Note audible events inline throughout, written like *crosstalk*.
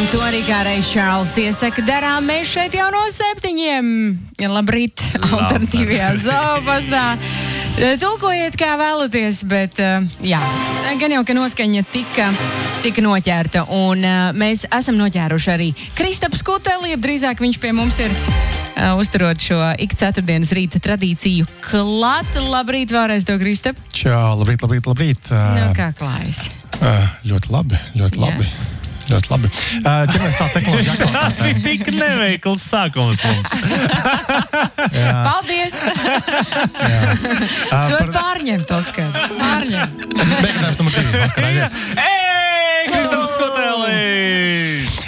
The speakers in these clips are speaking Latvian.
Un to arī kā reiz Čārls iesaka, darām mēs šeit jau no septiņiem. Labrīt, alternatīvajā zoopastā. Tulkojiet, kā vēlaties, bet uh, jā, gan jau, ka noskaņa tika, tika noķerta. Un uh, mēs esam noķēruši arī Kristaps Kuteli, drīzāk viņš pie mums ir uh, uzturot šo ik ceturtdienas rīta tradīciju klāt. Labrīt, vēlreiz to Kristap. Čau, labrīt, labrīt, labrīt. Uh, Nu, kā klājas? uh, ļoti labi, ļoti Jā. labi. Ļoti labi. Ķeramies tā tehnoloģija aktualitātē. *laughs* bija tik neveikls sākums mums. *laughs* Paldies! Uh, *laughs* Tur pārņem to skatu. Pārņem. Mēģinājums numur divi. Oskar, aiziet.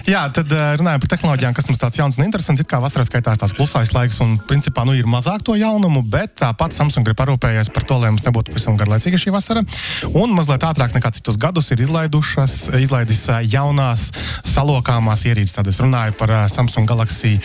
Jā, tad uh, runājam par tehnoloģijām, kas mums tāds jauns un interesants. It kā vasarā skaitās tās klusais laiks, un principā nu, ir mazāk to jaunumu, bet tāpat Samsung ir parūpējies par to, lai mums nebūtu pavisam garlaicīga šī vasara. Un mazliet ātrāk nekā citus gadus ir izlaidis uh, jaunās salokāmās ierīces. Tad es runāju par Samsung Galaxy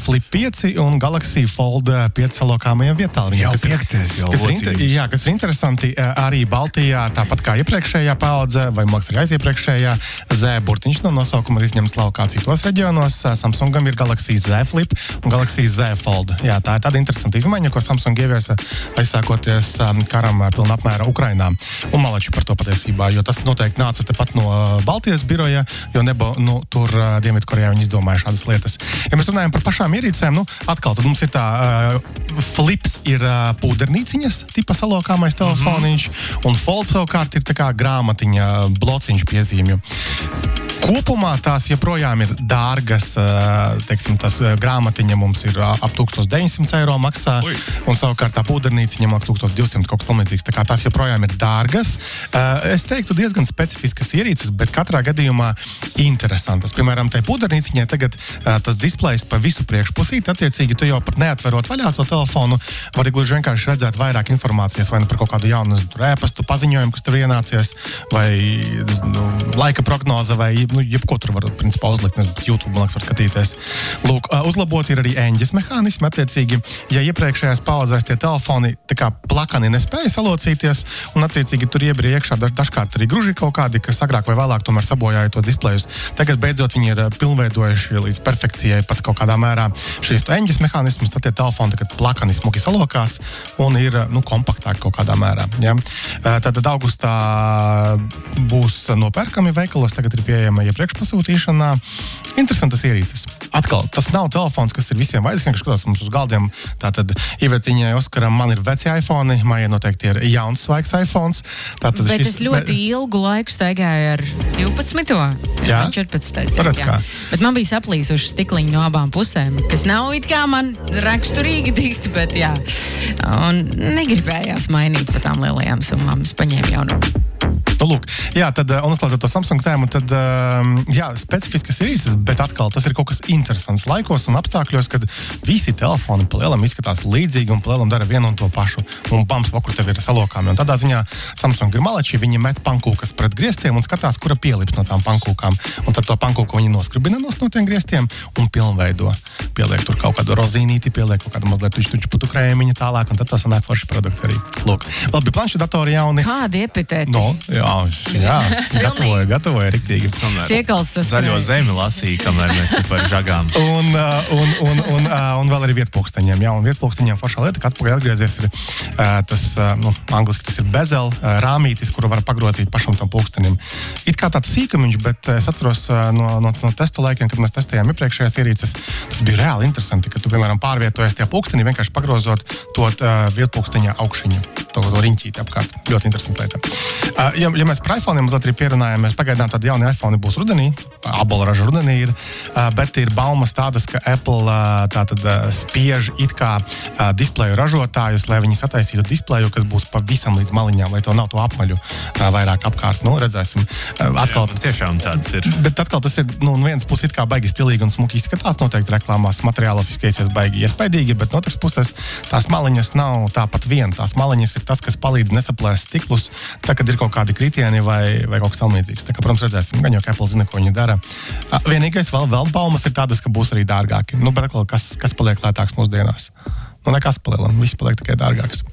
Flip 5 un Galaxy Fold uh, 5 salokāmajiem vietām. Jau piektais, jau kas ir, inter, jā, kas ir interesanti, arī Baltijā, tāpat kā iepriekšējā paudze, vai mākslinieks aiz iepriekšējā, Z burtiņš no nosaukuma ir izņemts laukā citos reģionos. Samsungam ir Galaxy Z Flip un Galaxy Z Fold. Jā, tā ir tāda interesanta izmaiņa, ko Samsung ieviesa aizsākoties karam pilnā apmēra Ukrainā. Un malači par to patiesībā, jo tas noteikti nāca tepat no Baltijas biroja, jo nebo, nu, tur Dienvidkorejā viņi izdomāja šādas lietas. Ja mēs runājam par pašām ierīcēm, nu, atkal tad mums ir tā uh, flips, ir uh, pūdernīciņas, tipa salokāmais telefoniņš, mm -hmm. un fold savukārt ir tā kā grāmatiņa, blociņš piezīmju. Kopumā tās joprojām ir dārgas. ā, Teiksim, tas ā, grāmatiņa mums ir ā, ap 1900 eiro maksā, Ui. un savukārt tā pūdernīciņa maksā 1200 kaut kas tamlīdzīgs. Tā kā tās joprojām ir dārgas. Es teiktu, diezgan specifiskas ierīces, bet katrā gadījumā interesantas. Piemēram, tai pūdernīciņai tagad tas displejs pa visu priekšpusīti, attiecīgi tu jau pat neatverot vaļā to telefonu, vari gluži vienkārši redzēt vairāk informācijas vai nu par kaut kādu jaunu ēpastu paziņojumu, kas tur ienācies, vai nu, laika prognoze, vai nu, jebko tur var principā, uzlikt. Nezinu, YouTube man liekas, var skatīties. Lūk, uzlabot ir arī eņģes mehānismi. Attiecīgi, ja iepriekšējās paudzēs tie telefoni kā plakani nespēja salocīties, un attiecīgi tur iebrīja iekšā daž, dažkārt arī gruži kaut kādi, kas agrāk vai vēlāk tomēr sabojāja to displejus. Tagad beidzot viņi ir pilnveidojuši līdz perfekcijai pat kaut kādā mērā šīs eņģes mehānismus. Tad tie telefoni tagad plakani smuki salokās un ir nu, kompaktāki kaut kādā mērā. Ja? Tātad augustā būs nopērkami veikalos, tagad ir pieejama iepriekš pasūtīšanā. Interesantas ierīces. Atkal, tas nav telefons, kas ir visiem vajadzīgs. Vienkārši skatās mums uz galdiem. Tātad, Ivetiņai, Oskaram, man ir veci iPhone, Maijai noteikti ir jauns, svaigs iPhone. Tātad Bet šis- es ļoti ilgu laiku staigāju ar 12. Jā? vai 14. Redz jā. Bet man bija saplīsuši stikliņi no abām pusēm, kas nav it kā man raksturīgi dīksti, bet jā. Un negribējās mainīt par tām lielajām summām. Es paņēmu jaunu. Nu, lūk, jā, tad, uh, un uzklāstot to Samsung tēmu, tad, um, jā, specifiskas ierīces, bet atkal tas ir kaut kas interesants laikos un apstākļos, kad visi telefoni palielam izskatās līdzīgi un palielam dara vienu un to pašu. Un bams, vakur tev ir salokāmi. Un tādā ziņā Samsung ir malači, viņi met pankūkas pret griestiem un skatās, kura pielips no tām pankūkām. Un tad to pankūku viņi noskribina nos no tiem griestiem un pilnveido. Pieliek tur kaut kādu rozīnīti, pieliek kaut kādu mazliet tuču putu krēmiņu tālāk, un tad tas sanāk forši produkti arī. Lūk, labi, planšetdatori jauni. Kādi epitēti? No, jā, jā *laughs* gatavoju, gatavoju riktīgi. Siekals Zaļo zemi lasīja, kamēr mēs te par žagām. *laughs* Un, uh, un, un, un, uh, un vēl arī vietpunkteņiem. Jā, un vietpunkteņiem foršā lieta, ka atpakaļ atgriezies ir uh, tas, nu, angliski tas ir bezel, rāmītis, kuru var pagrozīt pašam tam pulkstenim. It kā tāds sīkumiņš, bet es atceros no, no, no testa laikiem, kad mēs testējām iepriekšējās ierīces. Tas bija reāli interesanti, ka tu, piemēram, pārvietojies tajā pulkstenī, vienkārši pagrozot to uh, vietpunkteņa augšņu, to, to riņķīti apkārt. Ļoti interesanti lieta. Uh, ja, ja mēs par iPhone mazliet pierunājam, mēs pagaidām tādi jauni iPhone būs rudenī, abola raža rudenī ir, bet ir baumas tādas, ka Apple tātad spiež it kā displeju ražotājus, lai viņi sataisītu displeju, kas būs pavisam līdz maliņām, lai to nav to apmaļu vairāk apkārt. Nu, redzēsim. Atkal, Jā, tiešām tāds ir. Bet atkal tas ir nu, no vienas puses, it kā baigi stilīgi un smuki izskatās. Noteikti reklāmās materiālos izskatīsies baigi iespaidīgi, bet no otras puses tās maliņas nav tāpat vien. Tās maliņas ir tas, kas palīdz nesaplēst stiklus, tā, kad ir kaut kādi kritieni vai, vai kaut kas tamlīdzīgs. Tā kā, protams, redzēsim, gan jau Apple zina, ko viņi dara. Vienīgais vēl, vēl baumas ir tādas, ka būs arī dārgāki. Nu, bet kas, kas paliek lētāks mūsdienās? Nu, nekas palielam, viss paliek tikai dārgāks.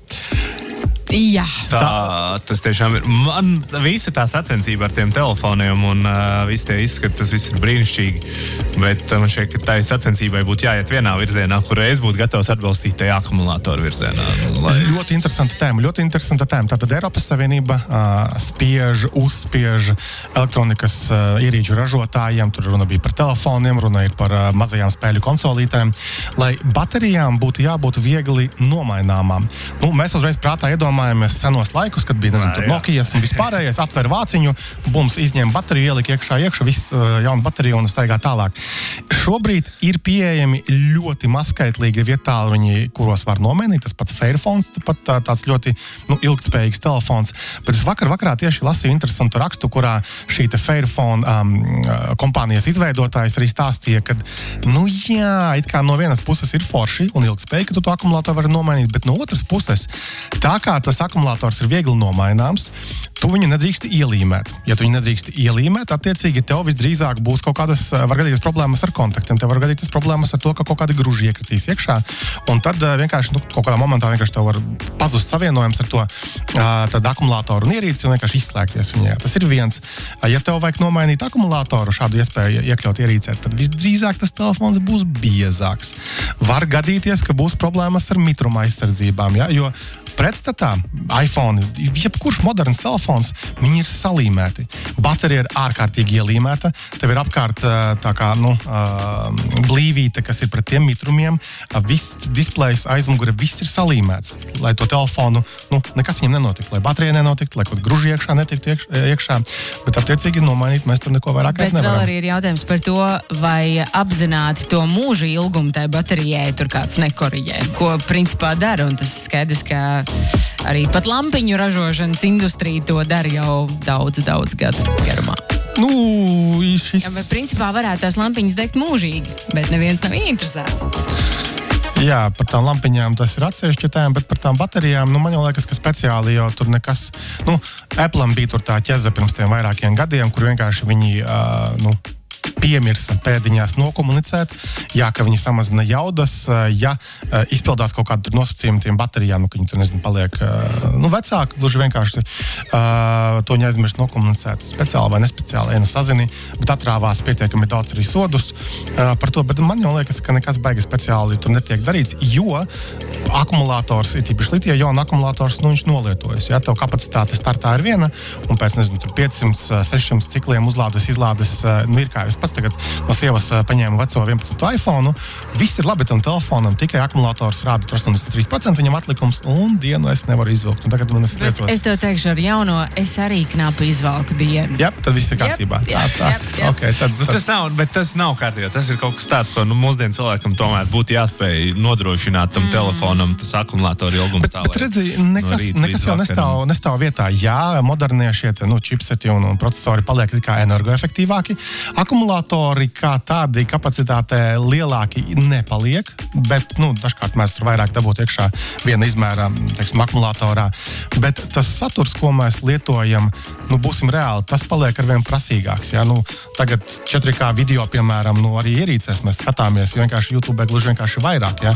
Jā, Tā, tas tiešām ir. Man visa tā sacensība ar tiem telefoniem un uh, viss tie izskati, tas viss ir brīnišķīgi. Bet man šķiet, ka tai sacensībai būtu jāiet vienā virzienā, kur es būtu gatavs atbalstīt tajā akumulātoru virzienā. Lai... Ļoti interesanta tēma. Ļoti interesanta tēma. Tātad Eiropas Savienība uh, spiež, uzspiež elektronikas uh, ierīču ražotājiem. Tur runa bija par telefoniem, runa ir par uh, mazajām spēļu konsolītēm, lai baterijām būtu jābūt viegli nomaināmām. Nu, mēs uzreiz prātā iedomājamies senos laikus, kad bija nezinu. Nokijas un vispārējais. Atver vāciņu, bums izņem bateriju, ielika iekšā, iekšā, viss uh, jauna baterija un staigā tālāk. Šobrīd ir pieejami ļoti mazskaitlīgi vietāluņi, kuros var nomainīt. Tas pats Fairphones, pat tā, tāds ļoti nu, ilgspējīgs telefons. Bet es vakar vakarā tieši lasīju interesantu rakstu, kurā šī Fairphone um, uh, kompānijas izveidotājs arī stāstīja, ka, nu jā, it kā no vienas puses ir forši un ilgspējīgi, ka tu to akumulātoru vari nomainīt, bet no otras puses, tā kā tas akumulators ir viegli nomaināms, tu viņu nedrīkst ielīmēt. Ja tu viņu nedrīkst ielīmēt, attiecīgi tev visdrīzāk būs kaut kādas, uh, var gadīties problēmas ar kontaktiem, tev var gadīties problēmas ar to, ka kaut kādi gruži iekritīs iekšā. Un tad uh, vienkārši nu, kaut kādā momentā vienkārši tev var pazust savienojums ar to uh, akumulātoru un ierīci un vienkārši izslēgties viņai. Tas ir viens. Ja tev vajag nomainīt akumulātoru, šādu iespēju iekļaut ierīcē, tad visdrīzāk tas telefons būs biezāks. Var gadīties, ka būs problēmas ar mitruma aizsardzībām. Ja? Jo pretstatā iPhone, jebkurš moderns telefons, viņi ir salīmēti. Baterija ir ārkārtīgi ielīmēta. Tev ir apkārt tā kā nu, blīvīte, kas ir pret tiem mitrumiem. Viss displejs aizmugure, viss ir salīmēts. Lai to telefonu, nu, nekas viņam nenotiktu, lai baterija nenotiktu, lai kaut kas gruži iekšā netiktu iekš, iekšā. Bet, attiecīgi, nomainīt mēs tur neko vairāk bet vēl nevaram. arī ir jautājums par to, vai apzināti to mūža ilgumu tai baterijai tur kāds nekoriģē. Ko principā dara, un tas skaidrs, ka arī pat lampiņu ražošanas industrija to dara jau daudz, daudz gadu garumā. Nu, šis... Jā, bet principā varētu tās lampiņas degt mūžīgi, bet neviens nav interesēts. Jā, par tām lampiņām tas ir atsevišķi tēma, bet par tām baterijām, nu, man liekas, ka speciāli jau tur nekas. Nu, Apple bija tā ķeze pirms tiem vairākiem gadiem, kur vienkārši viņi. Uh, nu, Piemirsa pēdiņās nokomunicēt, jā, ka viņi samazina jaudas, ā, ja ā, izpildās kaut kāda tur nosacījuma tiem baterijām, nu, ka viņi tur nezinu, paliek ā, nu, vecāki. Gluži vienkārši uh, to viņi aizmirst nokomunicēt speciāli vai nespeciāli. Ja nu sazini, bet atrāvās pietiekami daudz arī sodus uh, par to. Bet man jau liekas, ka nekas baigi speciāli tur netiek darīts, jo akumulators, ir tīpaši litija jona akumulators, nu, nolietojas. Ja tev kapacitāte startā ir viena, un pēc nezinu, tur 500, 600 cikliem uzlādes, izlādes, nu, ir kā es pats tagad no sievas paņēmu veco 11 iPhone. Viss ir labi tam telefonam, tikai akumulators rāda tur 83% viņam atlikums, un dienu es nevaru izvilkt. Un tagad man es Bet liecos. es tev teikšu, ar jauno es arī knapi izvelku dienu. Jā, tad viss ir kārtībā. jep, Tā, tas, jep, jep. okay, tad, Nu, tas nav, bet tas nav kārtībā. Tas ir kaut kas tāds, ko nu, mūsdienu cilvēkam tomēr būtu jāspēj nodrošināt tam mm. telefonam, tas akumulātoru ilgums. Bet, bet redzi, nekas, rīta nekas līdz jau nestāv, nestāv vietā. Jā, modernie šie nu, čipseti un, un procesori paliek tikai energoefektīvāki. Akumulātori kā tādi kapacitātē lielāki nepaliek, bet nu, dažkārt mēs tur vairāk dabūtu iekšā viena izmēra teiksim, akumulatorā. Bet tas saturs, ko mēs lietojam, nu, būsim reāli, tas paliek ar vien prasīgāks. Ja? Nu, tagad 4K video, piemēram, nu, arī ierīcēs mēs skatāmies vienkārši YouTube, gluži vienkārši vairāk. Ja?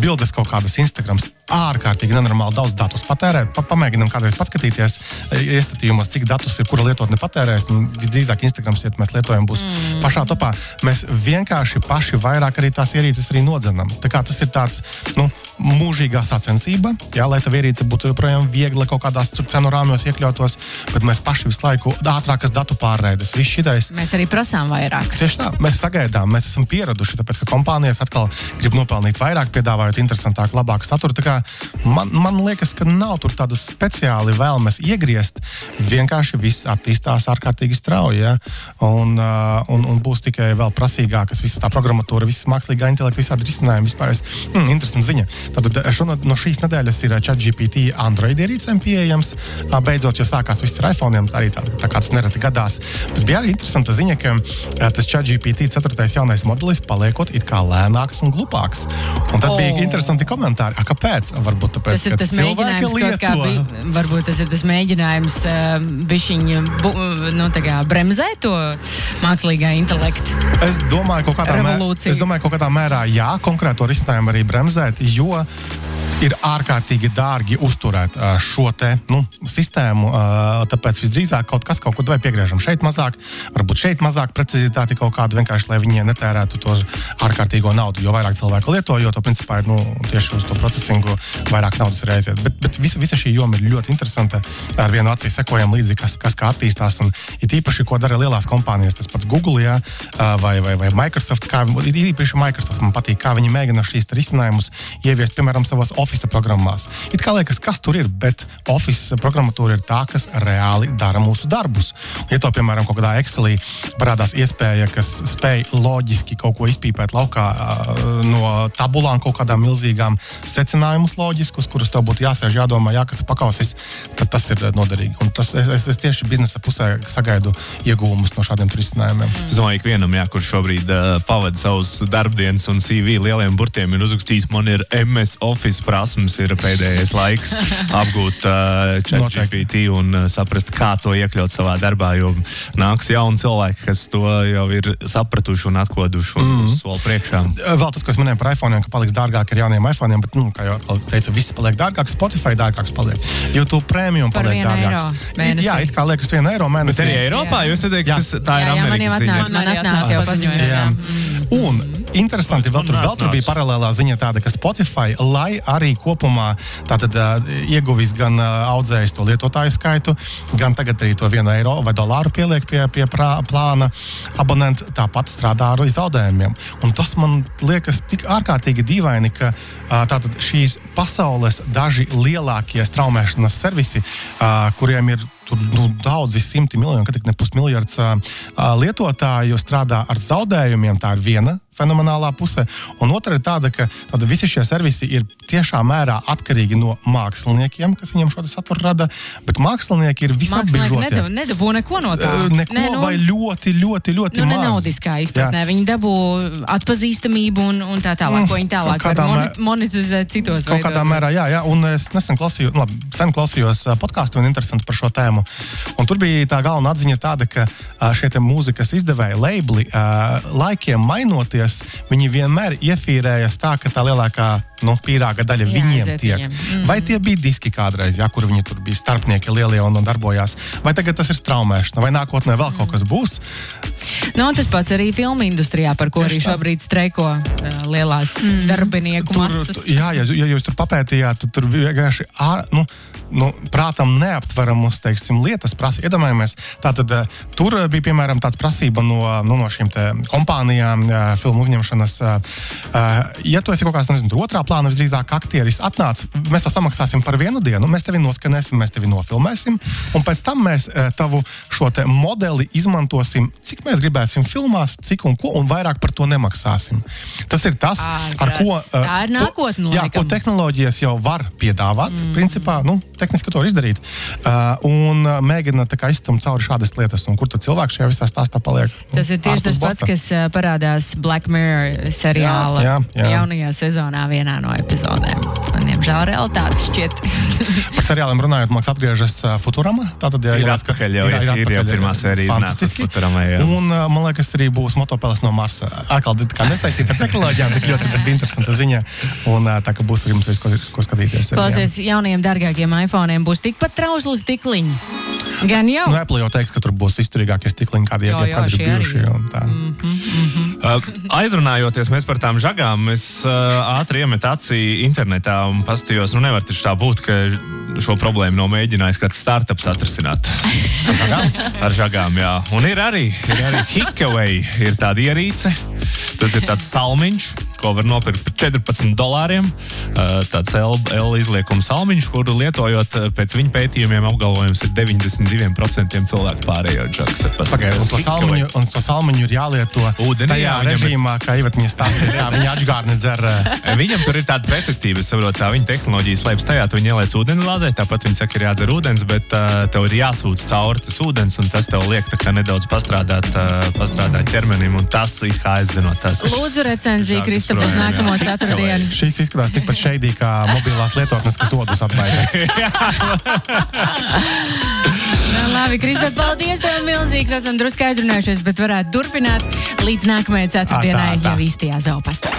Bildes kaut kādas Instagrams ārkārtīgi nenormāli daudz datus patērē. Pa, pamēģinām kādreiz paskatīties iestatījumos, cik datus ir, kura lietotne patērēs. Nu, visdrīzāk Instagrams, ja mēs lietojam, būs mm. Pašā topā. Mēs vienkārši paši vairāk arī tās ierīces arī nodzenam. Tā kā tas ir tāds nu, mūžīgā sacensība, jā, lai tā ierīce būtu joprojām viegla kaut kādās cenu rāmjos iekļautos, bet mēs paši visu laiku ātrākas datu pārraides. Šitais Mēs arī prasām vairāk. Tieši tā, mēs sagaidām, mēs esam pieraduši, tāpēc ka kompānijas atkal grib nopelnīt vairāk, piedāvājot interesantāku, labāku saturu. Tā kā Man, man liekas, ka nav tur tādas speciāli vēlmes iegriezt. Vienkārši viss attīstās ārkārtīgi strauji. Ja? Un, uh, un, un būs tikai vēl prasīgākas, visa tā programmatūra, visas mākslīgā intelekta, visādi risinājumi. Vispār hmm, interesanta ziņa. Tad šonad, no šīs nedēļas ir ChatGPT Android ierīcēm pieejams. Uh, Beidzot, jo sākās viss ar iPhone, arī tā, tā kā tas nereti gadās. Bet bija arī interesanta ziņa, ka uh, tas ChatGPT 4. jaunais modelis paliekot it kā lēnāks un glupāks. Un tad oh. bija interesanti komentāri. A, kāpēc? Varbūt tāpēc, Tas ir tas mēģinājums, kaut kā lieto. bija. Varbūt tas ir tas mēģinājums uh, bišķiņu bu, nu, bremzēt to mākslīgā intelektu. Es domāju, ka kaut kādā, mē, es domāju, ka kaut kādā mērā jā, konkrēto risinājumu arī bremzēt, jo ir ārkārtīgi dārgi uzturēt šo te, nu, sistēmu. Tāpēc visdrīzāk kaut kas kaut kur vai piegriežam šeit mazāk, varbūt šeit mazāk precizitāti kaut kādu vienkārši, lai viņi netērētu to ārkārtīgo naudu. Jo vairāk cilvēku lieto, jo to principā ir nu, tieši uz to procesingu vairāk naudas ir aiziet. Bet, bet visa, visa šī joma ir ļoti interesanta. Ar vienu acī sekojam līdzi, kas, kas kā attīstās. Un ir īpaši, ko dara lielās kompānijas, tas pats Google jā, vai, vai, vai Microsoft. Kā, ir īpaši Microsoft man patīk, kā viņi mēģina šīs risinājumus ieviest, piemēram, savos Office programmās. It kā liekas, kas tur ir, bet Office programmatūra ir tā, kas reāli dara mūsu darbus. Ja to, piemēram, kaut kādā Excelī parādās iespēja, kas spēj loģiski kaut ko izpīpēt laukā no tabulām, kaut kādām milzīgām secinājumus loģiskus, kurus tev būtu jāsēž, jādomā, jā, kas ir pakausis, tad tas ir noderīgi. Un tas, es, es tieši biznesa pusē sagaidu iegūmus no šādiem risinājumiem. Mm. Es domāju, ka vienam, jā, kurš šobrīd uh, pavada savus darbdienas un CV lieliem burtiem, ir uzrakstījis, man ir MS Office prasmes, ir pēdējais laiks *laughs* apgūt uh, ChatGPT un uh, saprast, kā to iekļaut savā darbā. Jo nāks jauni cilvēki, kas to jau ir sapratuši un atkoduši un mm. soli priekšā. Vēl tas, ko es minēju par iPhone, ka paliks dārgāk ar jauniem iPhone, bet, nu, kā jau teicu, viss paliek dārgāks, Spotify dārgāks paliek. YouTube premium paliek dārgāks. Jā, it kā liekas, viena eiro mēnesī. Bet arī Eiropā jūs redzat, ka tas tā ir jā, jā, man jau atnāca, man atnāca jau paziņojums. Un interesanti, vēl tur, vēl tur bija paralēlā ziņa tāda, ka Spotify, lai arī kopumā tātad, uh, ieguvis gan uh, audzējis to lietotāju skaitu, gan tagad arī to vienu eiro vai dolāru pieliek pie, pie prā, plāna abonentu, tāpat strādā ar zaudējumiem. Un tas man liekas tik ārkārtīgi dīvaini, ka uh, tātad šīs pasaules daži lielākie straumēšanas servisi, uh, kuriem ir tur nu, daudzi simti miljoni, kad ne pusmiljards uh, lietotāju strādā ar zaudējumiem. Tā ir viena fenomenālā puse. Un otra ir tāda, ka tāda visi šie servisi ir tiešā mērā atkarīgi no māksliniekiem, kas viņiem šo saturu rada. Bet mākslinieki ir visaptvaroši. Nedabū, nedabū neko no tā. Neko Nē, nu, vai ļoti, ļoti, ļoti nu, maz. Nenaudiskā izpratnē. Jā. Viņi dabū atpazīstamību un, un tā tālāk, mm, ko viņi tālāk var moni monetizēt citos veidos. Kādā mērā, jā, jā. Un es nesen klausījos, nu, labi, sen klausījos podkāstu un interesantu par šo tēmu. Un tur bija tā galvenā atziņa tāda, ka šie mūzikas izdevēji, labeli, laikiem mainoties, viņi vienmēr iefīrējas tā, ka tā lielākā nu, pīrāga daļa jā, viņiem tiek. Viņiem. Mm -hmm. Vai tie bija diski kādreiz, ja, kur viņi tur bija starpnieki lielie un, un darbojās, vai tagad tas ir straumēšana, vai nākotnē vēl kaut kas būs? Nu, tas pats arī filmu industrijā, par ko Tieši arī šobrīd tā. streiko lielās mm. darbinieku tur, masas. Tu, jā, ja, ja jūs tur papētījāt, tad tur vienkārši ār, nu, nu, prātam neaptveramas teiksim, lietas prasa. Iedomājamies, tātad tur bija piemēram tāds prasība no, nu, no šīm kompānijām, filmu uzņemšanas. Ja tu esi kaut kāds, nezinu, otrā plānā, plāna visdrīzāk aktieris atnāca, mēs to samaksāsim par vienu dienu, mēs tevi noskanēsim, mēs tevi nofilmēsim, un pēc tam mēs e, tavu šo modeli izmantosim, cik mēs gribēsim filmās, cik un ko, un vairāk par to nemaksāsim. Tas ir tas, Ārprats. ar ko, uh, Tā ir nākotnē. Jā, ko tehnoloģijas jau var piedāvāt, mm. principā, nu, tehniski to var izdarīt, uh, un mēģina izstumt cauri šādas lietas, un kur tad cilvēks šajā visā stāstā paliek. Tas ir tieši tas pats, kas uh, parādās Black Mirror seriāla jā, jā, jā. jaunajā sezonā vienā no epizodēm. Un, diemžēl realitāte šķiet. *laughs* Par seriāliem runājot, man atgriežas Futurama. Tātad, jā, ir atpakaļ jau, ir, ir, ir jau pirmā sērija fantastiski. Futurama, jā. Un man liekas, arī būs motopeles no Marsa. Atkal tā nesaistīta ar tehnoloģijām, tik ļoti, bet interesanta ziņa. Un tā, ka būs jums visu, ko, ko skatīties. Klausies, jaunajiem dārgākiem iPhone'iem būs tikpat trausli stikliņi. Gan jau. Nu, Apple jau teiks, ka tur būs izturīgākie stikliņi, kādi jau ir bijuši. Mm -hmm, mm -hmm. Uh, aizrunājoties par tām žagām, es uh, ātri iemetu acī internetā un paskatījos, nu nevar taču tā būt, ka šo problēmu nav mēģinājis kāds startups atrisināt. Ar žagām, jā. Un ir arī, ir arī Hikaway, ir tāda ierīce. Tas ir tāds salmiņš, ko var nopirkt par 14 dolāriem. Uh, tāds L, L izliekuma salmiņš, kuru lietojot pēc viņa pētījumiem apgalvojums ir 92% cilvēku pārējot žags. Pagaid, un, to salmiņu, un to salmiņu ir jālieto Ūdenī, tajā jā, režīmā, ir... kā Ivetiņa stāstīja, kā viņa atžgārni dzer. *laughs* Viņam tur ir tāda pretestība, es saprotu, tā viņa tehnoloģija slēpjas tajā, ka viņi ieliec ūdeni glāzē, tāpat viņi saka, ir jādzer ūdens, bet uh, tev ir jāsūdz cauri tas ūdens, un tas tev liek nedaudz pastrādāt, uh, pastrādāt ķermenim, un tas ir kā zinu. Tas, Lūdzu, recenzija Kristapam nākamo ceturtdienu. Šīs izskatās tikpat šeidī kā mobilās lietotnes, kas odus apbaida. *laughs* Nu, labi, Kristap, paldies tev milzīgs. Esam drusku aizrunājušies, bet varētu turpināt līdz nākamajai ceturtdienai jau īstajā zaupastā.